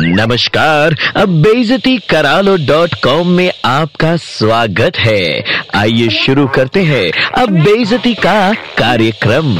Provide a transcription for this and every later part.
नमस्कार, अब बेजती करालो डॉट कॉम में आपका स्वागत है। आइए शुरू करते हैं अब बेजती का कार्यक्रम।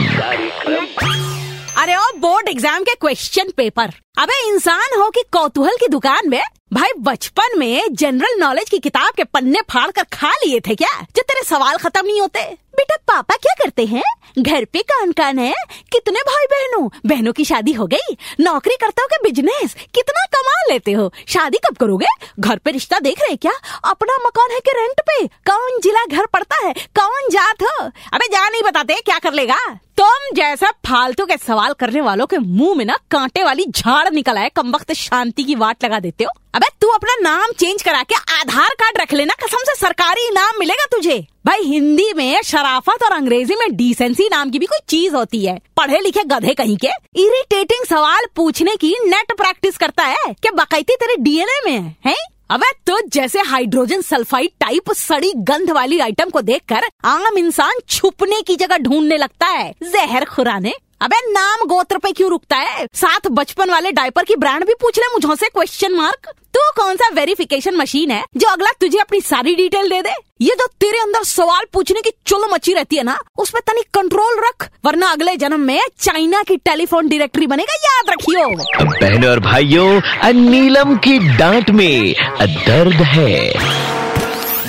अरे ओ, बोर्ड एग्ज़ाम के क्वेश्चन पेपर अबे, इंसान हो कि कौतूहल की दुकान में? भाई, बचपन में जनरल नॉलेज की किताब के पन्ने फाड़ कर खा लिए थे क्या? जो तेरे सवाल खत्म नहीं होते। बेटा पापा क्या करते हैं? घर पे कौन कौन है। कितने भाई बहनों बहनों की शादी हो गई। नौकरी करते हो के बिज़नेस कितना कमा लेते हो। शादी कब करोगे? घर पे रिश्ता देख रहे क्या? अपना मकान है कि रेंट पे? कौन जिला घर पड़ता है? कौन जात हो? अबे जा नहीं बताते क्या कर लेगा? तुम जैसा फालतू के सवाल करने वालों के मुँह में ना कांटे वाली झाड़ निकल आए कम वक्त शांति की वाट लगा देते हो। अबे तू अपना नाम चेंज करा के आधार कार्ड रख लेना कसम से सरकारी इनाम मिलेगा तुझे। भाई हिंदी में शराफत और अंग्रेज़ी में डिसेंसी नाम की भी कोई चीज़ होती है। पढ़े लिखे गधे कहीं के इरिटेटिंग सवाल पूछने की नेट प्रैक्टिस करता है क्या बाकायदी तेरे डीएनए में है, है? अबे तो जैसे हाइड्रोजन सल्फाइड टाइप सड़ी गंध वाली आइटम को देखकर आम इंसान छुपने की जगह ढूँढने लगता है। जहर खुराने अबे नाम गोत्र पे क्यों रुकता है? साथ बचपन वाले डायपर की ब्रांड भी पूछ रहे मुझे से क्वेश्चन मार्क तू कौन सा वेरिफिकेशन मशीन है जो अगला तुझे अपनी सारी डिटेल दे दे? ये जो तेरे अंदर सवाल पूछने की चुल मची रहती है ना उस पर तनिक कंट्रोल रख वरना अगले जन्म में चाइना की टेलीफोन डायरेक्टरी बनेगा याद रखियो। बहनों और भाइयों नीलम की डांट में दर्द है।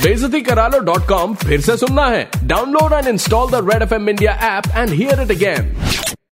बेजती करा लो डॉट कॉम फिर से सुनना है। Download and install the Red F M India app and hear it again